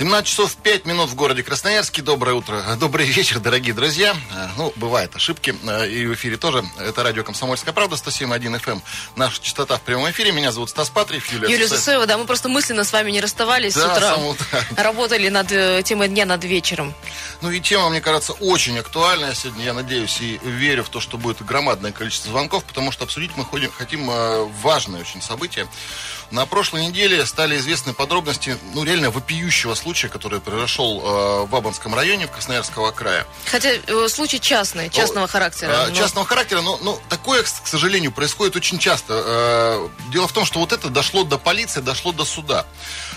17 часов 5 минут в городе Красноярске. Доброе утро, добрый вечер, дорогие друзья. Э, ну, бывают ошибки, э, и в эфире тоже. Это радио «Комсомольская правда», 107.1 FM. Эм. Наша частота в прямом эфире. Меня зовут Стас Патриев, Юлия Юлия Сусоева, да, мы просто мысленно с вами не расставались да, с утра. утра. Работали над э, темой дня, над вечером. Ну и тема, мне кажется, очень актуальная сегодня. Я надеюсь и верю в то, что будет громадное количество звонков, потому что обсудить мы ходим, хотим важное очень событие. На прошлой неделе стали известны подробности, ну, реально вопиющего случая, который произошел э, в Абанском районе в Красноярского края. Хотя э, случай частный, частного О, характера. Э, но... Частного характера, но, но такое, к сожалению, происходит очень часто. Э, дело в том, что вот это дошло до полиции, дошло до суда.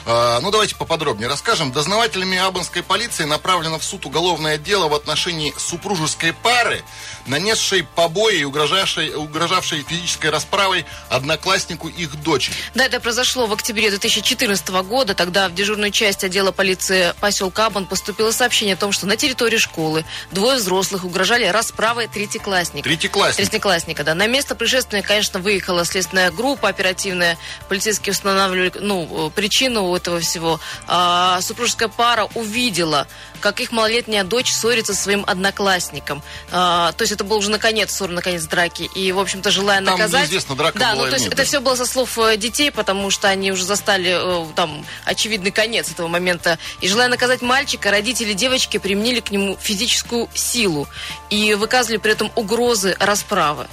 Э, ну, давайте поподробнее расскажем. Дознавателями Абанской полиции направлено в суд уголовное дело в отношении супружеской пары, нанесшей побои и угрожавшей, угрожавшей физической расправой однокласснику их дочери. Да, это произошло в октябре 2014 года. Тогда в дежурную часть отдела полиции поселка Абан поступило сообщение о том, что на территории школы двое взрослых угрожали расправой третьеклассника. Третьеклассника. Третьеклассника, да. На место происшествия, конечно, выехала следственная группа оперативная. Полицейские устанавливали ну, причину этого всего. А, супружеская пара увидела как их малолетняя дочь ссорится со своим одноклассником. А, то есть это был уже наконец ссор, наконец драки. И, в общем-то, желая там наказать... известно, драка да, была ну то есть нет, это да. все было со слов э, детей, потому что они уже застали э, там очевидный конец этого момента. И желая наказать мальчика, родители девочки применили к нему физическую силу и выказывали при этом угрозы расправы.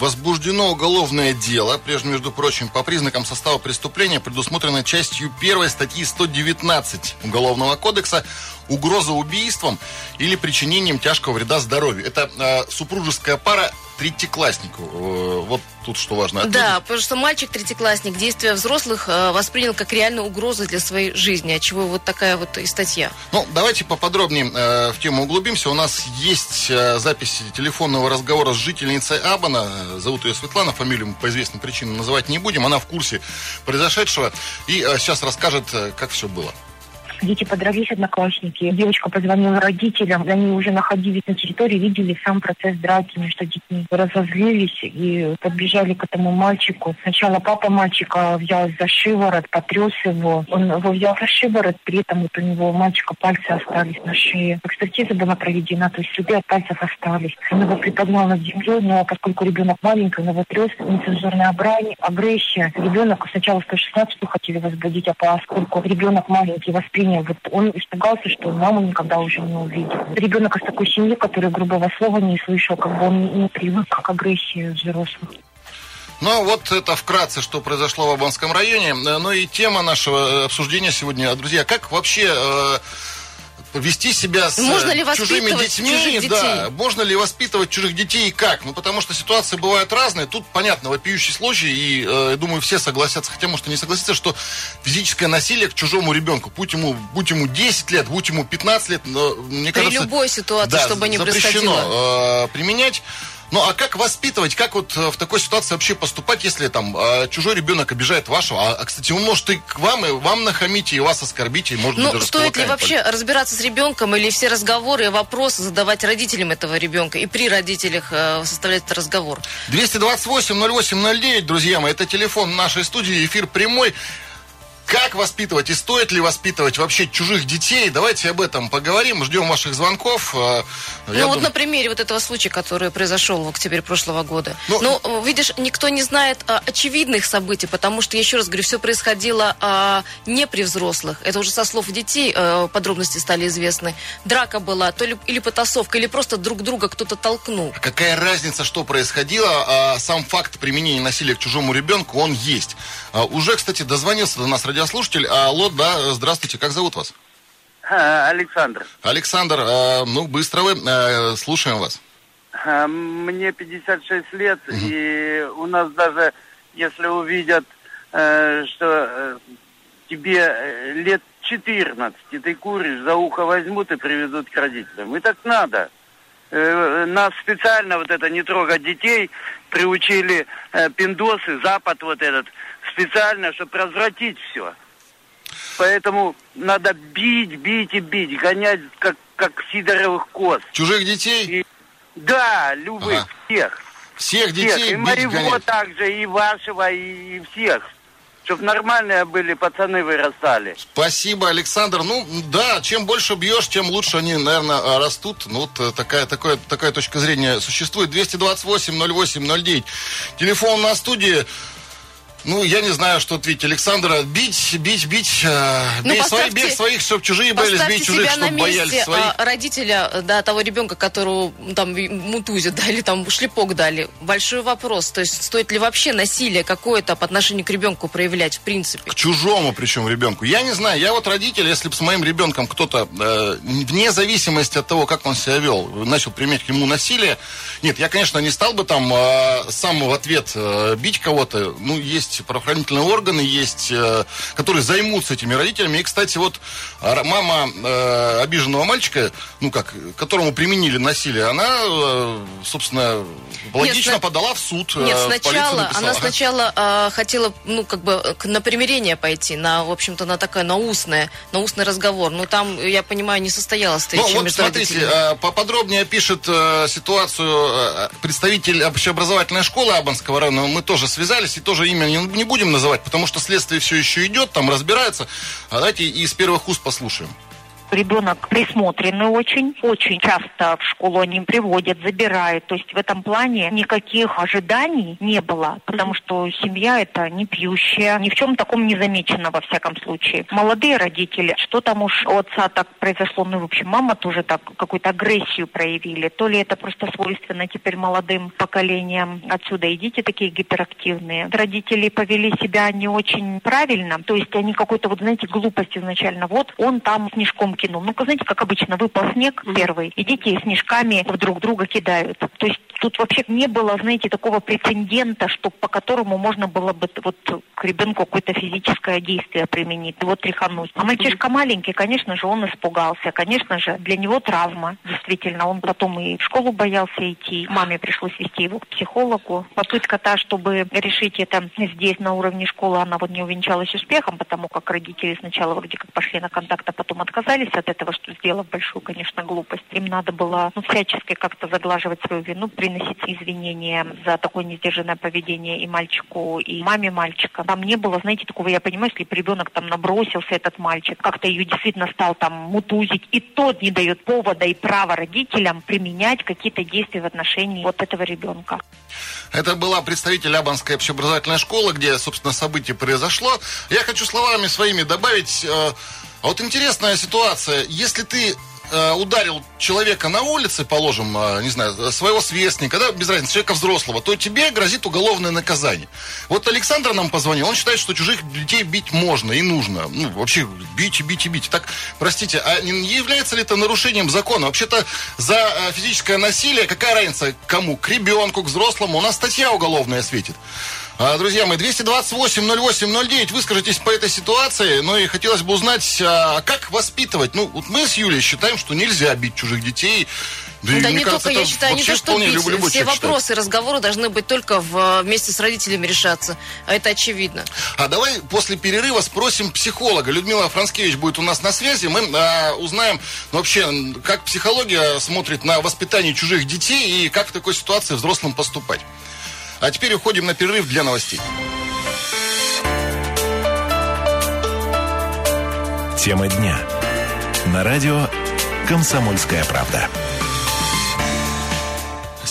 Возбуждено уголовное дело, прежде между прочим, по признакам состава преступления, предусмотренной частью первой статьи 119 Уголовного кодекса угроза убийством или причинением тяжкого вреда здоровью. Это э, супружеская пара третьекласснику. Э, вот тут что важно. Отметить. Да, потому что мальчик третьеклассник действия взрослых э, воспринял как реальную угрозу для своей жизни, от чего вот такая вот и статья. Ну, давайте поподробнее э, в тему углубимся. У нас есть запись телефонного разговора с жительницей Абана. Зовут ее Светлана, фамилию мы по известным причинам называть не будем. Она в курсе произошедшего и сейчас расскажет, как все было. Дети подрались, одноклассники. Девочка позвонила родителям. Они уже находились на территории, видели сам процесс драки между детьми. Разозлились и подбежали к этому мальчику. Сначала папа мальчика взял за шиворот, потряс его. Он его взял за шиворот, при этом вот у него у мальчика пальцы остались на шее. Экспертиза была проведена, то есть следы от пальцев остались. Он его приподнял над землей, но поскольку ребенок маленький, он его трес, нецензурная брань, агрессия. Ребенок сначала 116 хотели возбудить, а поскольку ребенок маленький воспринял рождения. Вот он испугался, что маму никогда уже не увидит. Ребенок из такой семьи, который грубого слова не слышал, как бы он не привык к агрессии взрослых. Ну, вот это вкратце, что произошло в Абанском районе. Ну и тема нашего обсуждения сегодня. Друзья, как вообще э, вести себя с можно ли чужими детьми, чужих детей? да, можно ли воспитывать чужих детей и как? Ну, потому что ситуации бывают разные. Тут, понятно, вопиющий случай, и, э, думаю, все согласятся, хотя, может, и не согласятся, что физическое насилие к чужому ребенку, будь ему, будь ему 10 лет, будь ему 15 лет, но, мне При кажется... любой ситуации, да, чтобы не запрещено э, применять. Ну, а как воспитывать, как вот э, в такой ситуации вообще поступать, если там э, чужой ребенок обижает вашего, а, а, кстати, он может и к вам, и вам нахамить, и вас оскорбить, и может ну, быть даже стоит ли вообще пойти. разбираться с ребенком или все разговоры и вопросы задавать родителям этого ребенка и при родителях э, составлять этот разговор? 228-08-09, друзья мои, это телефон нашей студии, эфир прямой. Как воспитывать и стоит ли воспитывать вообще чужих детей? Давайте об этом поговорим. Ждем ваших звонков. Э, ну Я вот дум... на примере вот этого случая, который произошел в октябре прошлого года. Ну, ну видишь, никто не знает а, очевидных событий, потому что, еще раз говорю, все происходило а, не при взрослых. Это уже со слов детей а, подробности стали известны. Драка была, то ли или потасовка, или просто друг друга кто-то толкнул. Какая разница, что происходило? А, сам факт применения насилия к чужому ребенку, он есть. А, уже, кстати, дозвонился до нас ради радиослушатель. Алло, да, здравствуйте, как зовут вас? Александр. Александр, э, ну, быстро вы, э, слушаем вас. Мне 56 лет, угу. и у нас даже, если увидят, э, что тебе лет 14, и ты куришь, за ухо возьмут и приведут к родителям. И так надо. Нас специально вот это не трогать детей приучили пиндосы, Запад вот этот – специально, чтобы развратить все. Поэтому надо бить, бить и бить, гонять, как, как сидоровых коз. Чужих детей? И, да, любых, ага. всех. Всех детей всех. И моего также, и вашего, и, и всех. Чтобы нормальные были пацаны вырастали. Спасибо, Александр. Ну, да, чем больше бьешь, тем лучше они, наверное, растут. Ну, вот э, такая, такая, такая точка зрения существует. 228 08 09. Телефон на студии. Ну, я не знаю, что ответить. Александра, бить, бить, бить. Э, ну, бей своих, бей своих, чтобы чужие боялись, бей чужих, чтобы боялись своих. Родителя, да, того ребенка, которого там мутузят, да, или там шлепок дали. Большой вопрос. То есть, стоит ли вообще насилие какое-то по отношению к ребенку проявлять, в принципе? К чужому, причем, ребенку. Я не знаю, я вот родитель, если бы с моим ребенком кто-то, э, вне зависимости от того, как он себя вел, начал применять к нему насилие, нет, я, конечно, не стал бы там э, сам в ответ э, бить кого-то. Ну, есть есть правоохранительные органы, есть, э, которые займутся этими родителями. И, кстати, вот а, мама э, обиженного мальчика, ну как, которому применили насилие, она, э, собственно, логично Нет, подала в суд. Нет, сначала, она сначала э, хотела, ну, как бы, на примирение пойти, на, в общем-то, на такое, на устное, на устный разговор. Но там, я понимаю, не состоялась встреча ну, вот смотрите, э, поподробнее пишет ситуацию представитель общеобразовательной школы Абанского района. Мы тоже связались и тоже имя не не будем называть, потому что следствие все еще идет, там разбирается. А давайте из первых уст послушаем. Ребенок присмотренный очень, очень часто в школу они приводят, забирают. То есть в этом плане никаких ожиданий не было, потому что семья это не пьющая, ни в чем таком не замечено во всяком случае. Молодые родители, что там уж у отца так произошло, ну в общем мама тоже так какую-то агрессию проявили, то ли это просто свойственно теперь молодым поколениям. Отсюда и дети такие гиперактивные. Родители повели себя не очень правильно, то есть они какой-то вот знаете глупость изначально. Вот он там снежком кинул. Ну, знаете, как обычно, выпал снег первый, и дети снежками друг друга кидают. То есть тут вообще не было, знаете, такого прецедента, что по которому можно было бы вот к ребенку какое-то физическое действие применить, его тряхануть. А мальчишка маленький, конечно же, он испугался. Конечно же, для него травма. Действительно, он потом и в школу боялся идти. Маме пришлось вести его к психологу. Попытка та, чтобы решить это здесь, на уровне школы, она вот не увенчалась успехом, потому как родители сначала вроде как пошли на контакт, а потом отказались от этого, что сделав большую, конечно, глупость. Им надо было ну, всячески как-то заглаживать свою вину, приносить извинения за такое несдержанное поведение и мальчику, и маме мальчика. Там не было, знаете, такого, я понимаю, если ребенок там набросился, этот мальчик, как-то ее действительно стал там мутузить, и тот не дает повода и права родителям применять какие-то действия в отношении вот этого ребенка. Это была представитель Абанской общеобразовательной школы, где, собственно, событие произошло. Я хочу словами своими добавить э, а вот интересная ситуация. Если ты э, ударил человека на улице, положим, э, не знаю, своего сверстника, да, без разницы, человека взрослого, то тебе грозит уголовное наказание. Вот Александр нам позвонил, он считает, что чужих детей бить можно и нужно. Ну, вообще, бить и бить и бить. Так, простите, а не является ли это нарушением закона? Вообще-то за э, физическое насилие, какая разница кому? К ребенку, к взрослому, у нас статья уголовная светит. А, друзья мои, 228-08-09, выскажитесь по этой ситуации. Ну и хотелось бы узнать, а как воспитывать? Ну, вот мы с Юлей считаем, что нельзя бить чужих детей. Да, да не кажется, только, я считаю, не то, что бить. Любой Все вопросы, считает. разговоры должны быть только в, вместе с родителями решаться. А это очевидно. А давай после перерыва спросим психолога. Людмила Франскевич будет у нас на связи. Мы а, узнаем ну, вообще, как психология смотрит на воспитание чужих детей и как в такой ситуации взрослым поступать. А теперь уходим на перерыв для новостей. Тема дня. На радио «Комсомольская правда».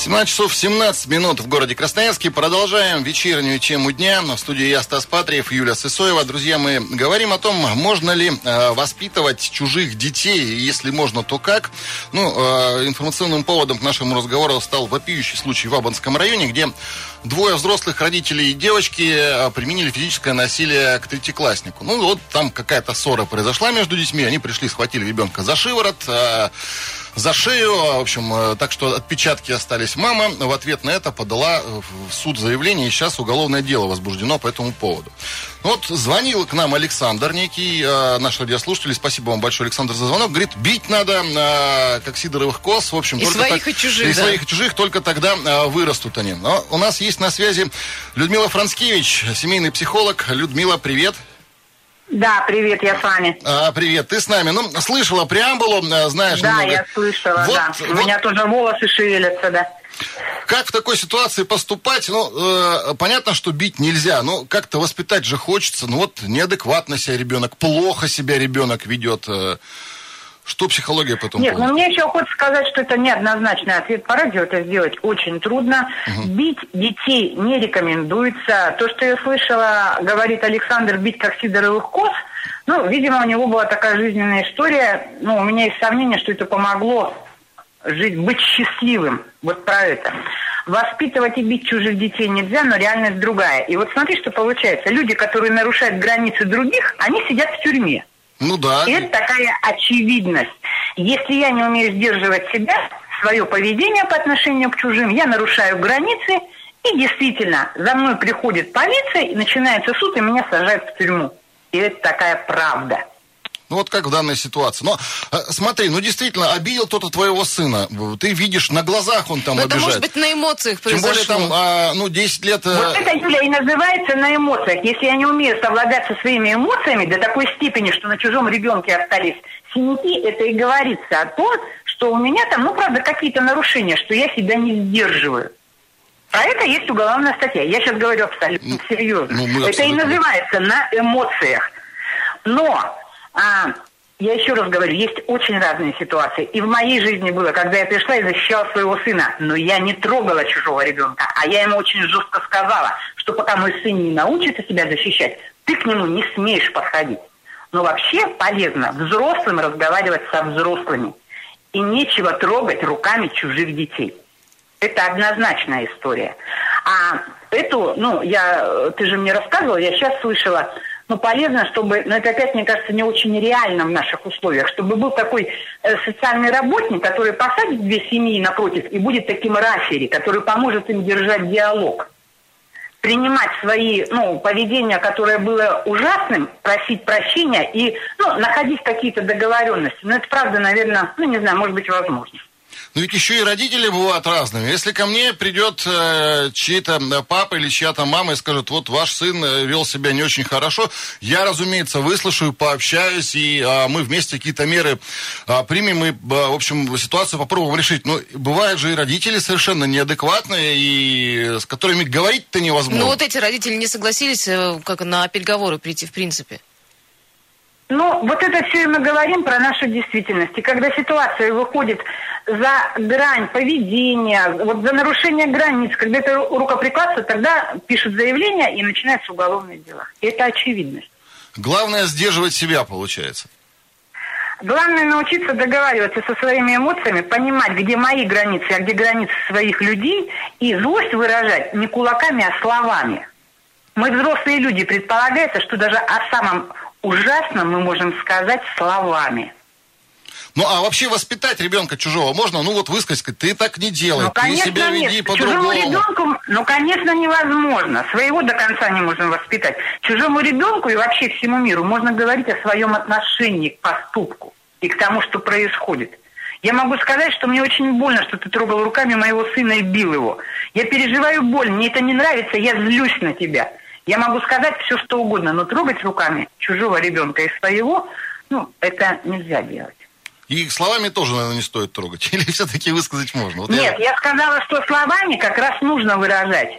17 часов 17 минут в городе Красноярске. Продолжаем вечернюю тему дня. В студии я, Стас Патриев, Юлия Сысоева. Друзья, мы говорим о том, можно ли э, воспитывать чужих детей. Если можно, то как. Ну, э, информационным поводом к нашему разговору стал вопиющий случай в Абанском районе, где двое взрослых родителей и девочки э, применили физическое насилие к третьекласснику. Ну, вот там какая-то ссора произошла между детьми. Они пришли, схватили ребенка за шиворот. Э, за шею. В общем, э, так что отпечатки остались. Мама в ответ на это подала в суд заявление, и сейчас уголовное дело возбуждено по этому поводу. Вот звонил к нам Александр, некий э, наш радиослушатель. Спасибо вам большое, Александр, за звонок. Говорит, бить надо, э, как сидоровых коз. В общем, и только своих, так, и чужих. И да? своих, и чужих, только тогда э, вырастут они. Но у нас есть на связи Людмила Францкевич, семейный психолог. Людмила, привет. Да, привет, я с вами. А, привет, ты с нами. Ну, слышала преамбулу, э, знаешь, Да, немного. я слышала, Вот, да. У вот. меня тоже волосы шевелятся, да. Как в такой ситуации поступать? Ну, э, понятно, что бить нельзя, но как-то воспитать же хочется. Ну вот неадекватно себя ребенок, плохо себя ребенок ведет. э. Что психология по этому Нет, ну поводу? мне еще хочется сказать, что это неоднозначный ответ. По радио это сделать очень трудно. Бить детей не рекомендуется. То, что я слышала, говорит Александр, бить как сидоровых коз, ну, видимо, у него была такая жизненная история. Ну, у меня есть сомнение, что это помогло жить, быть счастливым. Вот про это. Воспитывать и бить чужих детей нельзя, но реальность другая. И вот смотри, что получается. Люди, которые нарушают границы других, они сидят в тюрьме. Ну да. Это такая очевидность. Если я не умею сдерживать себя, свое поведение по отношению к чужим, я нарушаю границы, и действительно, за мной приходит полиция, и начинается суд, и меня сажают в тюрьму. И это такая правда. Ну вот как в данной ситуации. Но э, смотри, ну действительно, обидел кто-то твоего сына. Ты видишь, на глазах он там Но это обижает. может быть на эмоциях Тем более произошло. там, а, ну, 10 лет... э, Вот это, Юля, и называется на эмоциях. Если я не умею совладать со своими эмоциями до такой степени, что на чужом ребенке остались синяки, это и говорится о том, что у меня там, ну, правда, какие-то нарушения, что я себя не сдерживаю. А это есть уголовная статья. Я сейчас говорю абсолютно серьезно. ну, мы это и абсолютно. называется на эмоциях. Но а, я еще раз говорю, есть очень разные ситуации. И в моей жизни было, когда я пришла и защищала своего сына, но я не трогала чужого ребенка, а я ему очень жестко сказала, что пока мой сын не научится себя защищать, ты к нему не смеешь подходить. Но вообще полезно взрослым разговаривать со взрослыми. И нечего трогать руками чужих детей. Это однозначная история. А эту, ну, я, ты же мне рассказывала, я сейчас слышала, ну, полезно, чтобы, но это опять, мне кажется, не очень реально в наших условиях, чтобы был такой э, социальный работник, который посадит две семьи напротив и будет таким рафери, который поможет им держать диалог. Принимать свои, ну, поведения, которое было ужасным, просить прощения и, ну, находить какие-то договоренности. Но это правда, наверное, ну, не знаю, может быть, возможно. Ну ведь еще и родители бывают разными. Если ко мне придет э, чей-то э, папа или чья-то мама и скажет, вот ваш сын э, вел себя не очень хорошо, я, разумеется, выслушаю, пообщаюсь, и э, мы вместе какие-то меры э, примем и, э, в общем, ситуацию попробуем решить. Но бывают же и родители совершенно неадекватные, и с которыми говорить-то невозможно. Ну вот эти родители не согласились э, как на переговоры прийти, в принципе. Ну, вот это все и мы говорим про нашу действительность. И когда ситуация выходит за грань поведения, вот за нарушение границ, когда это ру- рукоприкладство, тогда пишут заявление и начинаются уголовные дела. И это очевидность. Главное сдерживать себя, получается. Главное научиться договариваться со своими эмоциями, понимать, где мои границы, а где границы своих людей, и злость выражать не кулаками, а словами. Мы взрослые люди, предполагается, что даже о самом ужасном мы можем сказать словами. Ну, а вообще воспитать ребенка чужого можно? Ну, вот высказать, сказать, ты так не делай, Ну, ты конечно, себя веди. Чужому по-другому. ребенку, ну, конечно, невозможно. Своего до конца не можем воспитать. Чужому ребенку и вообще всему миру можно говорить о своем отношении к поступку и к тому, что происходит. Я могу сказать, что мне очень больно, что ты трогал руками моего сына и бил его. Я переживаю боль, мне это не нравится, я злюсь на тебя. Я могу сказать все, что угодно, но трогать руками чужого ребенка и своего, ну, это нельзя делать. И словами тоже, наверное, не стоит трогать. Или все-таки высказать можно? Вот я- Нет, я сказала, что словами как раз нужно выражать.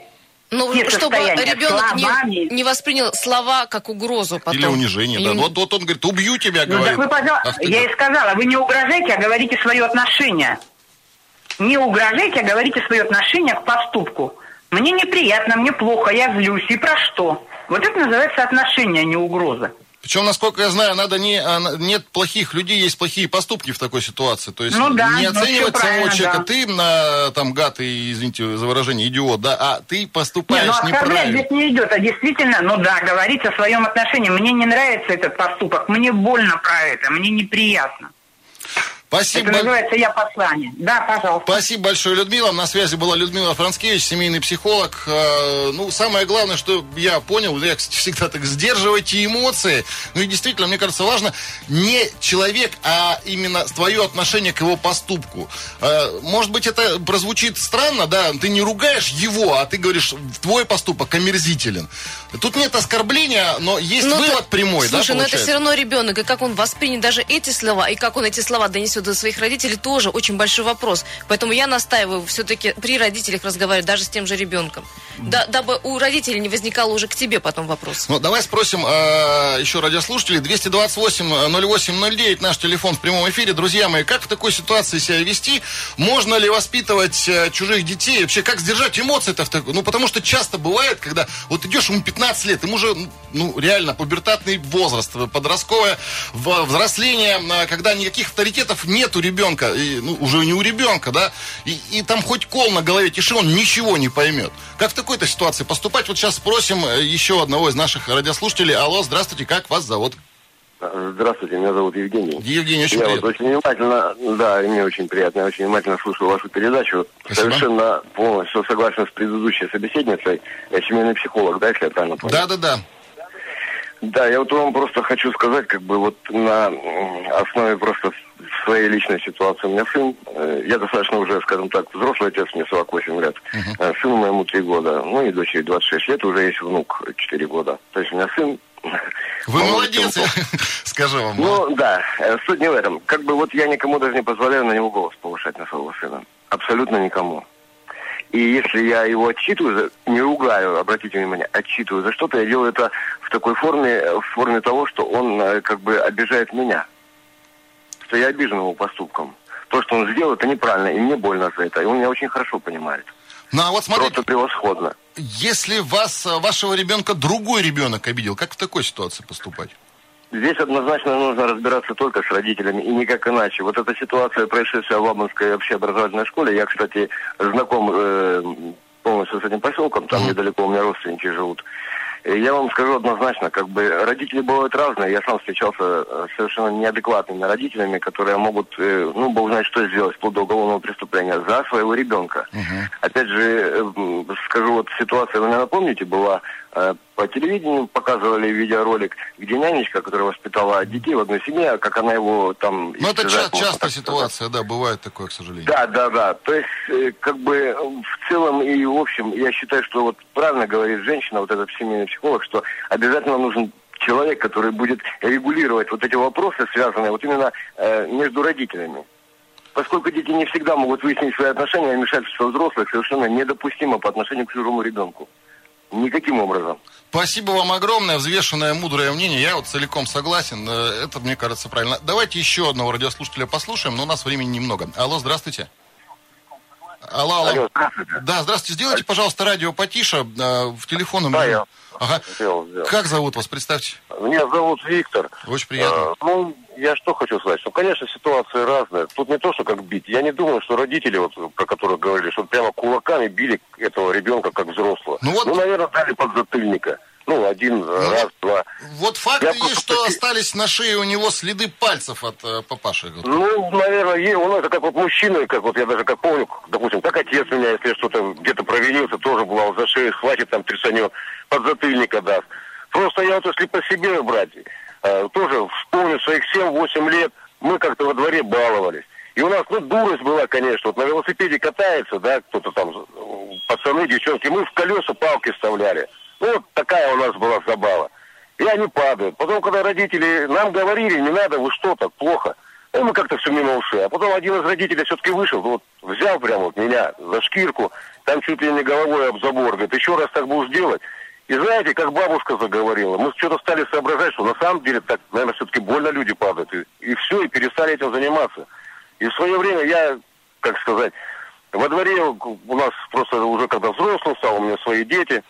Ну, чтобы ребенок не, не воспринял слова как угрозу потом. Или унижение, да. Вот, вот он говорит, убью тебя, Ну, говорит. так вы, пожалуйста, я и сказала, вы не угрожайте, а говорите свое отношение. Не угрожайте, а говорите свое отношение к поступку. Мне неприятно, мне плохо, я злюсь. И про что? Вот это называется отношение, а не угроза. Причем, насколько я знаю, надо не, а, нет плохих людей, есть плохие поступки в такой ситуации. То есть Ну да, не ну оценивать самого человека, да. ты на, там, гад и, извините за выражение, идиот, да, а ты Не, поступаешь ну оскорблять неправильно. здесь не идет, а действительно, ну да, говорить о своем отношении. Мне не нравится этот поступок, мне больно про это, мне неприятно. Спасибо. Это называется «Я послание». Да, пожалуйста. Спасибо большое, Людмила. На связи была Людмила Францкевич, семейный психолог. Э, ну, самое главное, что я понял, я всегда так сдерживайте эмоции. Ну и действительно, мне кажется, важно не человек, а именно твое отношение к его поступку. Э, может быть, это прозвучит странно, да, ты не ругаешь его, а ты говоришь, твой поступок омерзителен. Тут нет оскорбления, но есть но ну, вывод это, прямой, слушай, да, но это все равно ребенок, и как он воспринят даже эти слова, и как он эти слова донесет до своих родителей, тоже очень большой вопрос. Поэтому я настаиваю все-таки при родителях разговаривать даже с тем же ребенком. Да, дабы у родителей не возникало уже к тебе потом вопрос. Ну, давай спросим э, еще радиослушателей. 228-08-09, наш телефон в прямом эфире. Друзья мои, как в такой ситуации себя вести? Можно ли воспитывать э, чужих детей? Вообще, как сдержать эмоции-то в такой? Ну, потому что часто бывает, когда вот идешь, ему 15 лет, ему уже, ну, реально, пубертатный возраст, подростковое взросление, э, когда никаких авторитетов нет у ребенка, и, ну, уже не у ребенка, да, и, и там хоть кол на голове тиши, он ничего не поймет. Как в такой-то ситуации поступать? Вот сейчас спросим э, еще одного из наших радиослушателей. Алло, здравствуйте, как вас зовут? Здравствуйте, меня зовут Евгений. Евгений, очень я приятно. Вот очень внимательно, да, мне очень приятно, я очень внимательно слушаю вашу передачу. Спасибо. Совершенно полностью согласен с предыдущей собеседницей. Я семейный психолог, да, если я правильно понял? Да, да, да. Да, я вот вам просто хочу сказать, как бы вот на основе просто своей личной ситуации. У меня сын, э, я достаточно уже, скажем так, взрослый отец, мне 48 лет. Uh-huh. Сыну моему 3 года, ну и дочери 26 лет, уже есть внук 4 года. То есть у меня сын вы молодец, скажи вам. Ну да, э, суть не в этом. Как бы вот я никому даже не позволяю на него голос повышать на своего сына. Абсолютно никому. И если я его отчитываю, не ругаю, обратите внимание, отчитываю за что-то, я делаю это в такой форме, в форме того, что он как бы обижает меня. Что я обижен его поступком. То, что он сделал, это неправильно, и мне больно за это. И он меня очень хорошо понимает. Ну а вот смотрите. Просто превосходно. Если вас, э, вашего ребенка другой ребенок обидел, как в такой ситуации поступать? Здесь однозначно нужно разбираться только с родителями и никак иначе. Вот эта ситуация, происшедшая в Лабанской общеобразовательной школе, я, кстати, знаком э, полностью с этим поселком, там mm-hmm. недалеко у меня родственники живут. Я вам скажу однозначно, как бы родители бывают разные. Я сам встречался э, с совершенно неадекватными родителями, которые могут, э, ну, бог знает, что сделать, вплоть до уголовного преступления, за своего ребенка. Uh-huh. Опять же, э, скажу, вот ситуация, вы меня напомните, была по телевидению показывали видеоролик, где нянечка, которая воспитала детей в одной семье, как она его там... Ну, это ча- частая ситуация, да, бывает такое, к сожалению. Да, да, да. То есть, э, как бы, в целом и в общем, я считаю, что вот правильно говорит женщина, вот этот семейный психолог, что обязательно нужен человек, который будет регулировать вот эти вопросы, связанные вот именно э, между родителями. Поскольку дети не всегда могут выяснить свои отношения, а вмешательство взрослых совершенно недопустимо по отношению к чужому ребенку. Никаким образом. Спасибо вам огромное, взвешенное, мудрое мнение. Я вот целиком согласен. Э, это, мне кажется, правильно. Давайте еще одного радиослушателя послушаем, но у нас времени немного. Алло, здравствуйте. Алло, алло. алло здравствуйте. Да, здравствуйте. Сделайте, пожалуйста, радио потише. Э, в телефон. Да, я ага. сделал, сделал. Как зовут вас? Представьте. Меня зовут Виктор. Очень приятно. А, ну, я что хочу сказать, что, конечно, ситуация разная. Тут не то, что как бить. Я не думаю, что родители, вот, про которых говорили, что прямо кулаками били этого ребенка как взрослого. Ну, вот... ну наверное, дали подзатыльника. Ну, один ну, раз, два. Вот факт я есть, что остались на шее у него следы пальцев от э, папаши. Ну, наверное, есть. Он это как вот мужчина, как вот я даже как помню, допустим, как отец меня, если что-то где-то провинился, тоже бывал за шею, схватит там трясанет, подзатыльника даст. Просто я вот если по себе брать, Э, тоже вспомню своих 7-8 лет, мы как-то во дворе баловались. И у нас, ну, дурость была, конечно, вот на велосипеде катается, да, кто-то там, пацаны, девчонки, мы в колеса палки вставляли. Ну, вот такая у нас была забава. И они падают. Потом, когда родители нам говорили, не надо, вы что так, плохо. Ну, мы как-то все мимо ушей. А потом один из родителей все-таки вышел, вот взял прямо вот меня за шкирку, там чуть ли не головой об забор, говорит, еще раз так будешь делать, и знаете, как бабушка заговорила, мы что-то стали соображать, что на самом деле так, наверное, все-таки больно люди падают. И, и все, и перестали этим заниматься. И в свое время я, как сказать, во дворе у нас просто уже когда взрослый стал, у меня свои дети.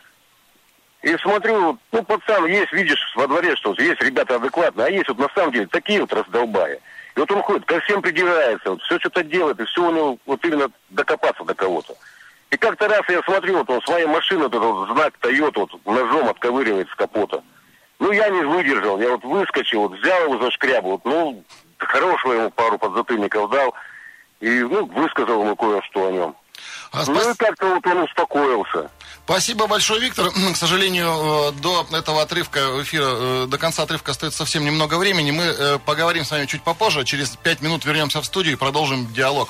И смотрю, ну, пацан, есть, видишь, во дворе, что есть ребята адекватные, а есть вот на самом деле такие вот раздолбая. И вот он ходит, ко всем придирается, вот, все что-то делает, и все у него вот именно докопаться до кого-то. И как-то раз я смотрю, вот он своей машины, вот этот знак Toyota, вот ножом отковыривает с капота. Ну, я не выдержал, я вот выскочил, вот взял его за шкрябу, вот, ну, хорошего ему пару подзатыльников дал. И, ну, высказал ему кое-что о нем. А ну спас... и как-то вот он успокоился. Спасибо большое, Виктор. К сожалению, э, до этого отрывка эфира, э, до конца отрывка остается совсем немного времени. Мы э, поговорим с вами чуть попозже. Через пять минут вернемся в студию и продолжим диалог.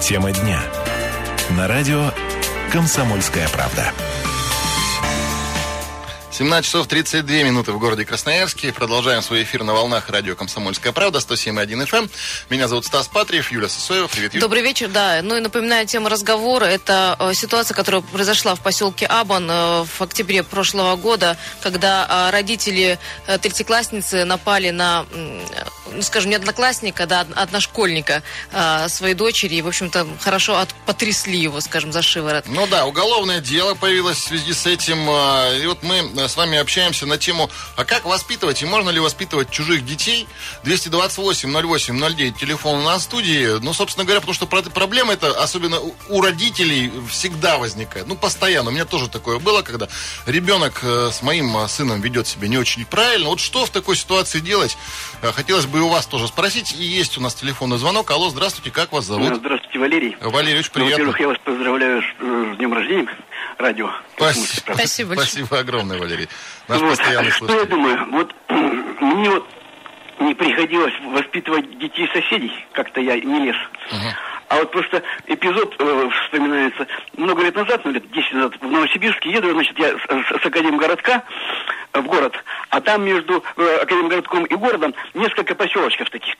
Тема дня. На радио «Комсомольская правда». 17 часов 32 минуты в городе Красноярске. Продолжаем свой эфир на волнах радио «Комсомольская правда» 107.1 FM. Эм. Меня зовут Стас Патриев, Юля Сосоева. Привет, Юля. Добрый вечер, да. Ну и напоминаю, тема разговора – это э, ситуация, которая произошла в поселке Абан э, в октябре прошлого года, когда э, родители третьеклассницы напали на, ну, скажем, не одноклассника, да, одношкольника своей дочери и, в общем-то, хорошо от, потрясли его, скажем, за шиворот. Ну да, уголовное дело появилось в связи с этим. И вот мы с вами общаемся на тему, а как воспитывать и можно ли воспитывать чужих детей? 228-08-09, телефон у нас в студии. Ну, собственно говоря, потому что проблема это, особенно у родителей, всегда возникает. Ну, постоянно. У меня тоже такое было, когда ребенок э, с моим э, сыном ведет себя не очень правильно. Вот что в такой ситуации делать? Э, хотелось бы и у вас тоже спросить. И есть у нас телефонный звонок. Алло, здравствуйте, как вас зовут? Здравствуйте, Валерий. Валерий, очень приятно. Ну, во-первых, я вас поздравляю с днем рождения радио. Спасибо, Спасибо, Спасибо огромное, Валерий. Наш вот. постоянный Что слушатель. я думаю? Вот мне вот не приходилось воспитывать детей соседей, как-то я не лез. Uh-huh. А вот просто эпизод э, вспоминается много лет назад, ну лет 10 назад, в Новосибирске еду, значит, я с, с Академгородка в город, а там между э, Академгородком и городом несколько поселочков таких.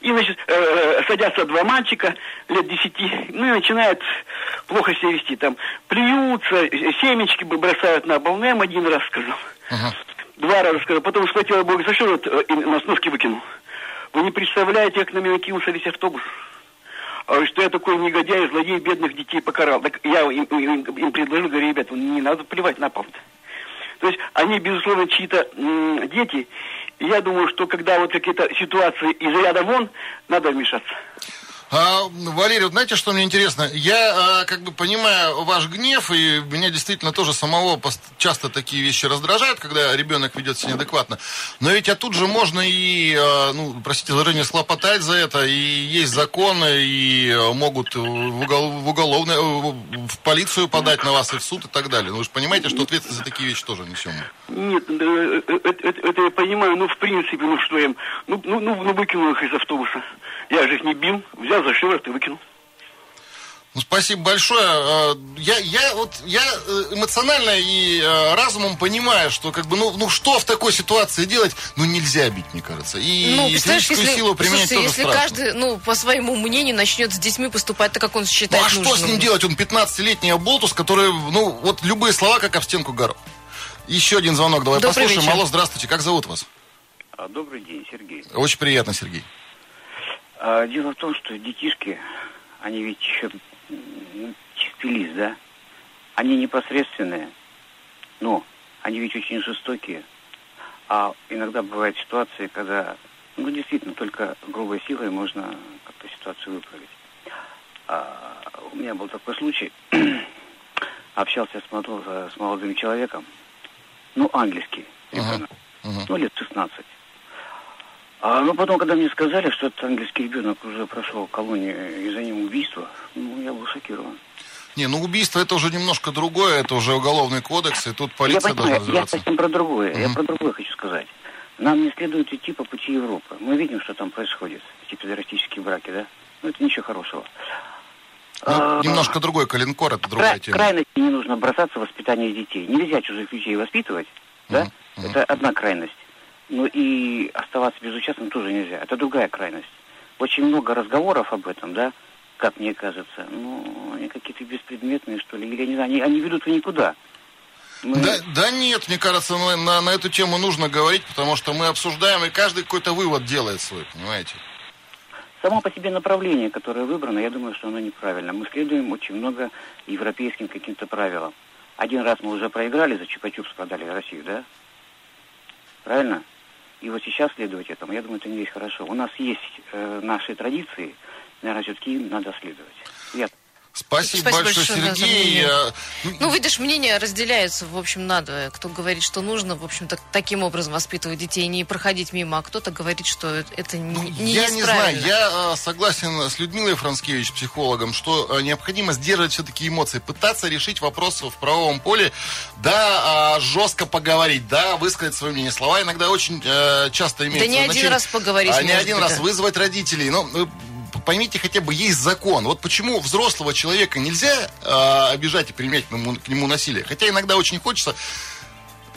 И, значит, э, э садятся два мальчика лет десяти, ну и начинают плохо себя вести. Там плюются, семечки бросают на пол. Ну, один раз сказал. Uh-huh. Два раза сказал. Потом схватил Бог за шиворот э, и на сноске выкинул. Вы не представляете, как на меня кинулся весь автобус. А что я такой негодяй, злодей, бедных детей покарал. Так я им, им, им предложил, говорю, ребят, не надо плевать на пол -то. Есть они, безусловно, чьи-то дети. Я думаю, что когда вот какие-то ситуации из ряда вон, надо вмешаться. А, Валерий, вот знаете, что мне интересно? Я а, как бы понимаю ваш гнев, и меня действительно тоже самого часто такие вещи раздражают, когда ребенок ведет себя неадекватно. Но ведь а тут же можно и, а, ну, простите за выражение, схлопотать за это, и есть законы, и могут в, угол, в уголовное, в полицию подать на вас и в суд и так далее. Ну, вы же понимаете, что ответственность за такие вещи тоже несем. Нет, это, это, это я понимаю, ну, в принципе, ну, что я, ну, ну, ну, выкинул их из автобуса. Я же их не бил, взял за шиворот и выкинул. Ну, спасибо большое. А, я, я, вот, я э, эмоционально и э, разумом понимаю, что как бы, ну, ну что в такой ситуации делать? Ну нельзя бить, мне кажется. И ну, физическую если, силу применять слушайте, тоже если страшно. каждый, ну, по своему мнению, начнет с детьми поступать так, как он считает ну, а нужным. что с ним делать? Он 15-летний оболтус, который, ну, вот любые слова, как об стенку горох. Еще один звонок, давай Добрый послушаем. Вечер. Алло, здравствуйте, как зовут вас? А, добрый день, Сергей. Очень приятно, Сергей. А, дело в том, что детишки, они ведь еще чистый да? Они непосредственные, но они ведь очень жестокие. А иногда бывают ситуации, когда, ну, действительно, только грубой силой можно как-то ситуацию выправить. А, у меня был такой случай. Общался с, молодым, с молодым человеком, ну, английский, uh-huh. Uh-huh. ну, лет 16. А, ну, потом, когда мне сказали, что этот английский ребенок уже прошел колонию, и за ним убийство, ну, я был шокирован. Не, ну убийство это уже немножко другое, это уже уголовный кодекс, и тут полиция я должна разбираться. Я совсем про другое, угу. я про другое хочу сказать. Нам не следует идти по пути Европы. Мы видим, что там происходит, эти педерастические браки, да? Ну, это ничего хорошего. Ну, а, немножко другой коленкор, это другая кра- тема. Крайности не нужно бросаться в воспитание детей. Нельзя чужих людей воспитывать, да? Угу. Это одна крайность. Ну и оставаться безучастным тоже нельзя. Это другая крайность. Очень много разговоров об этом, да, как мне кажется. Ну, они какие-то беспредметные, что ли. Или, я не знаю, они, они ведут никуда. Мы... Да, да нет, мне кажется, на, на, на эту тему нужно говорить, потому что мы обсуждаем, и каждый какой-то вывод делает свой, понимаете? Само по себе направление, которое выбрано, я думаю, что оно неправильно. Мы следуем очень много европейским каким-то правилам. Один раз мы уже проиграли, за Чупа-Чупс продали Россию, да? Правильно? И вот сейчас следовать этому, я думаю, это не есть хорошо. У нас есть э, наши традиции, наверное, все-таки надо следовать. Я... Спасибо, Спасибо большое, большое, Сергей. Я... Ну, видишь, мнения разделяются, в общем, надо. Кто говорит, что нужно, в общем-то, таким образом воспитывать детей, не проходить мимо, а кто-то говорит, что это не, ну, не Я не знаю, я а, согласен с Людмилой Францкевич, психологом, что а, необходимо сдерживать все-таки эмоции, пытаться решить вопросы в правовом поле, да, а, жестко поговорить, да, высказать свое мнение. Слова иногда очень э, часто имеют Да не один раз поговорить. А не один быть, раз да. вызвать родителей. Ну, поймите, хотя бы есть закон. Вот почему взрослого человека нельзя э, обижать и применять к нему, насилие. Хотя иногда очень хочется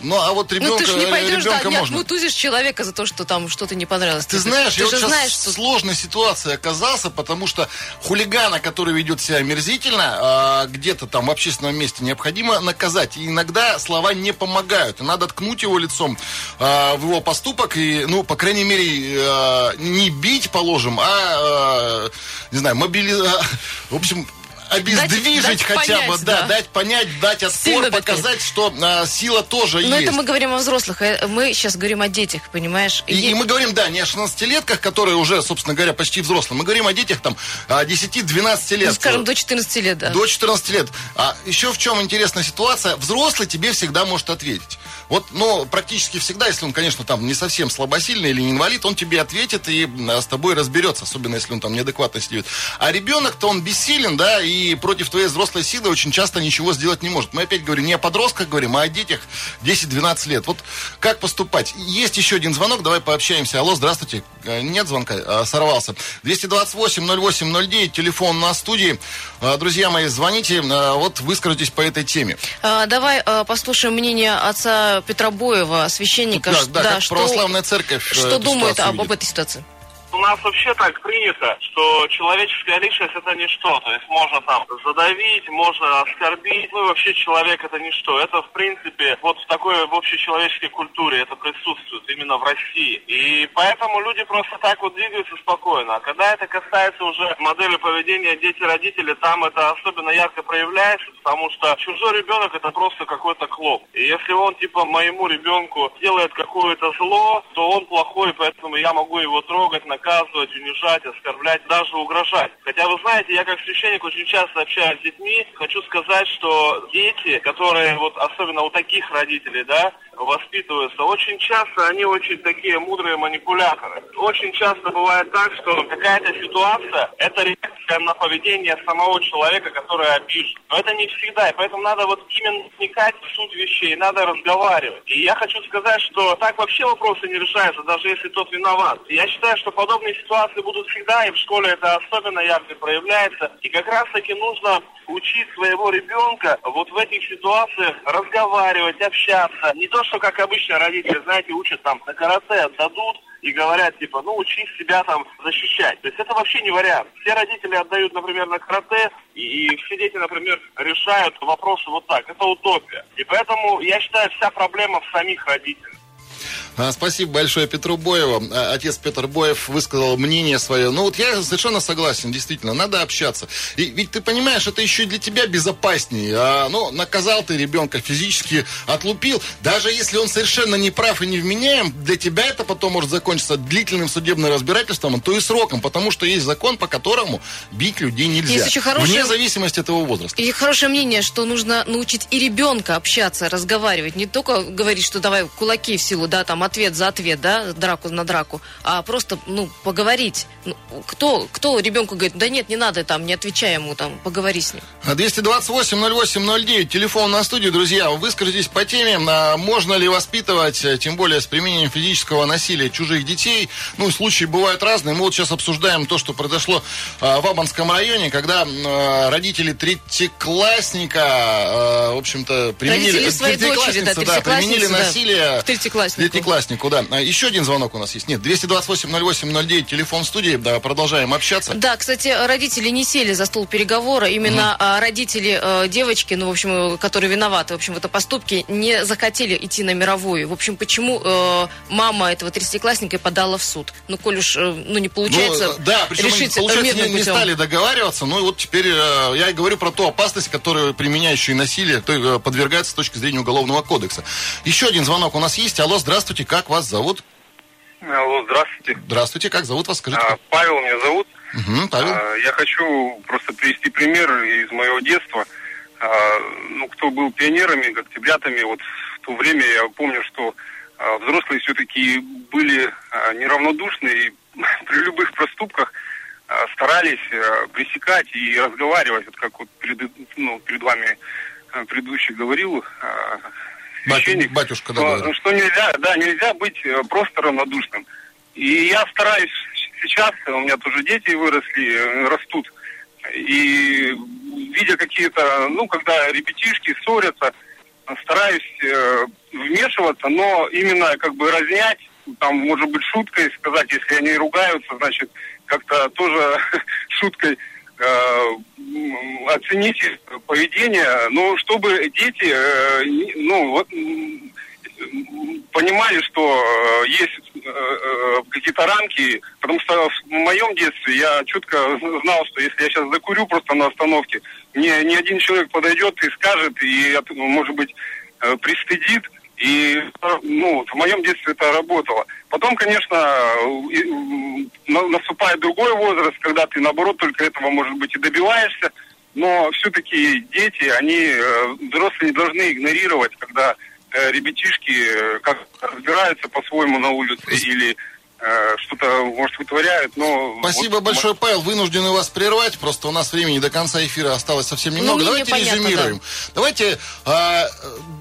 ну, а вот ребенка, ну, ты же не пойдешь, ребенка да, можно. Не отмутузишь человека за то, что там что-то не понравилось. Ты знаешь, ты я вот сейчас знаешь, что... в сложной ситуации оказался, потому что хулигана, который ведет себя омерзительно, а, где-то там в общественном месте необходимо наказать. И иногда слова не помогают. И надо ткнуть его лицом а, в его поступок и, ну, по крайней мере, а, не бить, положим, а, а не знаю, мобилизовать. В общем, обездвижить дать, хотя понять, бы, да, да, дать понять, дать отпор, Сильно показать, что а, сила тоже Но есть. это мы говорим о взрослых, э, мы сейчас говорим о детях, понимаешь? И, и, и мы говорим, да, не о 16-летках, которые уже, собственно говоря, почти взрослые. Мы говорим о детях там 10-12 лет. Ну, скажем, до 14 лет, да. До 14 лет. А еще в чем интересная ситуация? Взрослый тебе всегда может ответить. Вот, ну, практически всегда, если он, конечно, там не совсем слабосильный или не инвалид, он тебе ответит и с тобой разберется, особенно если он там неадекватно сидит. А ребенок-то он бессилен, да, и против твоей взрослой силы очень часто ничего сделать не может. Мы опять говорим не о подростках говорим, а о детях 10-12 лет. Вот как поступать? Есть еще один звонок, давай пообщаемся. Алло, здравствуйте. Э, нет звонка, а, сорвался. 228-08-09, телефон на студии. Э, друзья мои, звоните, вот выскажитесь по этой теме. А, давай послушаем мнение отца Петра Боева, священника. Да, да, да, что, православная церковь. Что думает об, об этой ситуации? У нас вообще так принято, что человеческая личность это ничто. То есть можно там задавить, можно оскорбить. Ну и вообще человек это ничто. Это в принципе вот в такой в общечеловеческой культуре это присутствует именно в России. И поэтому люди просто так вот двигаются спокойно. А когда это касается уже модели поведения дети-родители, там это особенно ярко проявляется, потому что чужой ребенок это просто какой-то клоп. И если он типа моему ребенку делает какое-то зло, то он плохой, поэтому я могу его трогать, на наказывать, унижать, оскорблять, даже угрожать. Хотя, вы знаете, я как священник очень часто общаюсь с детьми. Хочу сказать, что дети, которые вот особенно у таких родителей, да, воспитываются, очень часто они очень такие мудрые манипуляторы. Очень часто бывает так, что какая-то ситуация – это реакция на поведение самого человека, который обижен. Но это не всегда, и поэтому надо вот именно вникать в суть вещей, надо разговаривать. И я хочу сказать, что так вообще вопросы не решаются, даже если тот виноват. Я считаю, что подобные ситуации будут всегда, и в школе это особенно ярко проявляется. И как раз-таки нужно учить своего ребенка вот в этих ситуациях разговаривать, общаться. Не то, что как обычно родители, знаете, учат там на карате отдадут, и говорят, типа, ну, учись себя там защищать. То есть это вообще не вариант. Все родители отдают, например, на карате, и, и все дети, например, решают вопросы вот так. Это утопия. И поэтому, я считаю, вся проблема в самих родителях. А, спасибо большое Петру Боеву. А, отец Петр Боев высказал мнение свое. Ну вот я совершенно согласен, действительно, надо общаться. И ведь ты понимаешь, это еще и для тебя безопаснее. А, ну, наказал ты ребенка физически, отлупил. Даже если он совершенно не прав и не вменяем, для тебя это потом может закончиться длительным судебным разбирательством, а то и сроком, потому что есть закон, по которому бить людей нельзя. Есть очень хорошее... Вне зависимости от его возраста. И хорошее мнение, что нужно научить и ребенка общаться, разговаривать. Не только говорить, что давай кулаки в силу, да, там, ответ за ответ, да, драку на драку, а просто, ну, поговорить. Ну, кто, кто ребенку говорит, да нет, не надо там, не отвечай ему там, поговори с ним. 228-08-09, телефон на студию, друзья, выскажитесь по теме, а можно ли воспитывать, э, тем более с применением физического насилия чужих детей. Ну, случаи бывают разные. Мы вот сейчас обсуждаем то, что произошло а, в Абанском районе, когда а, родители третьеклассника, а, в общем-то, применили... Родители своей дочери, да, да, применили насилие... Да, третьекласснику третьекласснику, да. А, еще один звонок у нас есть. Нет, 228-08-09, телефон студии. Да, продолжаем общаться. Да, кстати, родители не сели за стол переговора. Именно угу. родители э, девочки, ну, в общем, которые виноваты, в общем, в этом поступке, не захотели идти на мировую. В общем, почему э, мама этого третьеклассника подала в суд? Ну, коль уж, э, ну, не получается ну, Да, причем решить получается, не, не стали договариваться. Ну, вот теперь э, я и говорю про ту опасность, которую применяющие насилие то, э, подвергаются с точки зрения Уголовного кодекса. Еще один звонок у нас есть. Алло, здравствуйте. Как вас зовут? Алло, здравствуйте. Здравствуйте, как зовут вас? Скажите. А, Павел меня зовут. Угу. Угу, а, я хочу просто привести пример из моего детства. А, ну, кто был пионерами, октябрятами, вот в то время я помню, что а, взрослые все-таки были а, неравнодушны и при любых проступках а, старались а, пресекать и разговаривать, вот как вот перед, ну, перед вами а, предыдущий говорил, а, священник, батюшка, да, что, что нельзя, да, нельзя быть э, просто равнодушным. И я стараюсь сейчас, у меня тоже дети выросли, э, растут, и видя какие-то, ну, когда ребятишки ссорятся, стараюсь э, вмешиваться, но именно как бы разнять, там, может быть, шуткой сказать, если они ругаются, значит, как-то тоже шуткой оценить поведение, но чтобы дети, э, ну, вот, понимали, что э, есть э, э, какие-то рамки, потому что в моем детстве я четко знал, что если я сейчас закурю просто на остановке, мне ни один человек подойдет и скажет, и, может быть, пристыдит, и ну, в моем детстве это работало. Потом, конечно, наступает другой возраст, когда ты, наоборот, только этого, может быть, и добиваешься. Но все-таки дети, они, взрослые не должны игнорировать, когда э, ребятишки э, как разбираются по-своему на улице или э, что-то, может, вытворяют, но... Спасибо вот, большое, может... Павел. Вынуждены вас прервать. Просто у нас времени до конца эфира осталось совсем ну, немного. Ну, Давайте резюмируем. Да. Давайте э,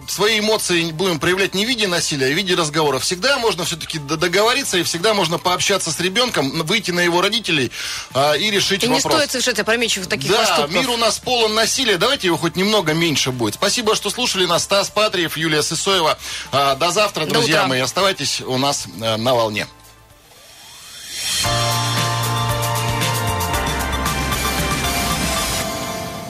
свои эмоции будем проявлять не в виде насилия, а в виде разговора. Всегда можно все-таки договориться, и всегда можно пообщаться с ребенком, выйти на его родителей э, и решить и вопрос. не стоит совершать опрометчивых таких да, поступков. мир у нас полон насилия. Давайте его хоть немного меньше будет. Спасибо, что слушали нас. Стас Патриев, Юлия Сысоева. Э, до завтра, друзья до мои. Оставайтесь у нас э, на волне. Bye.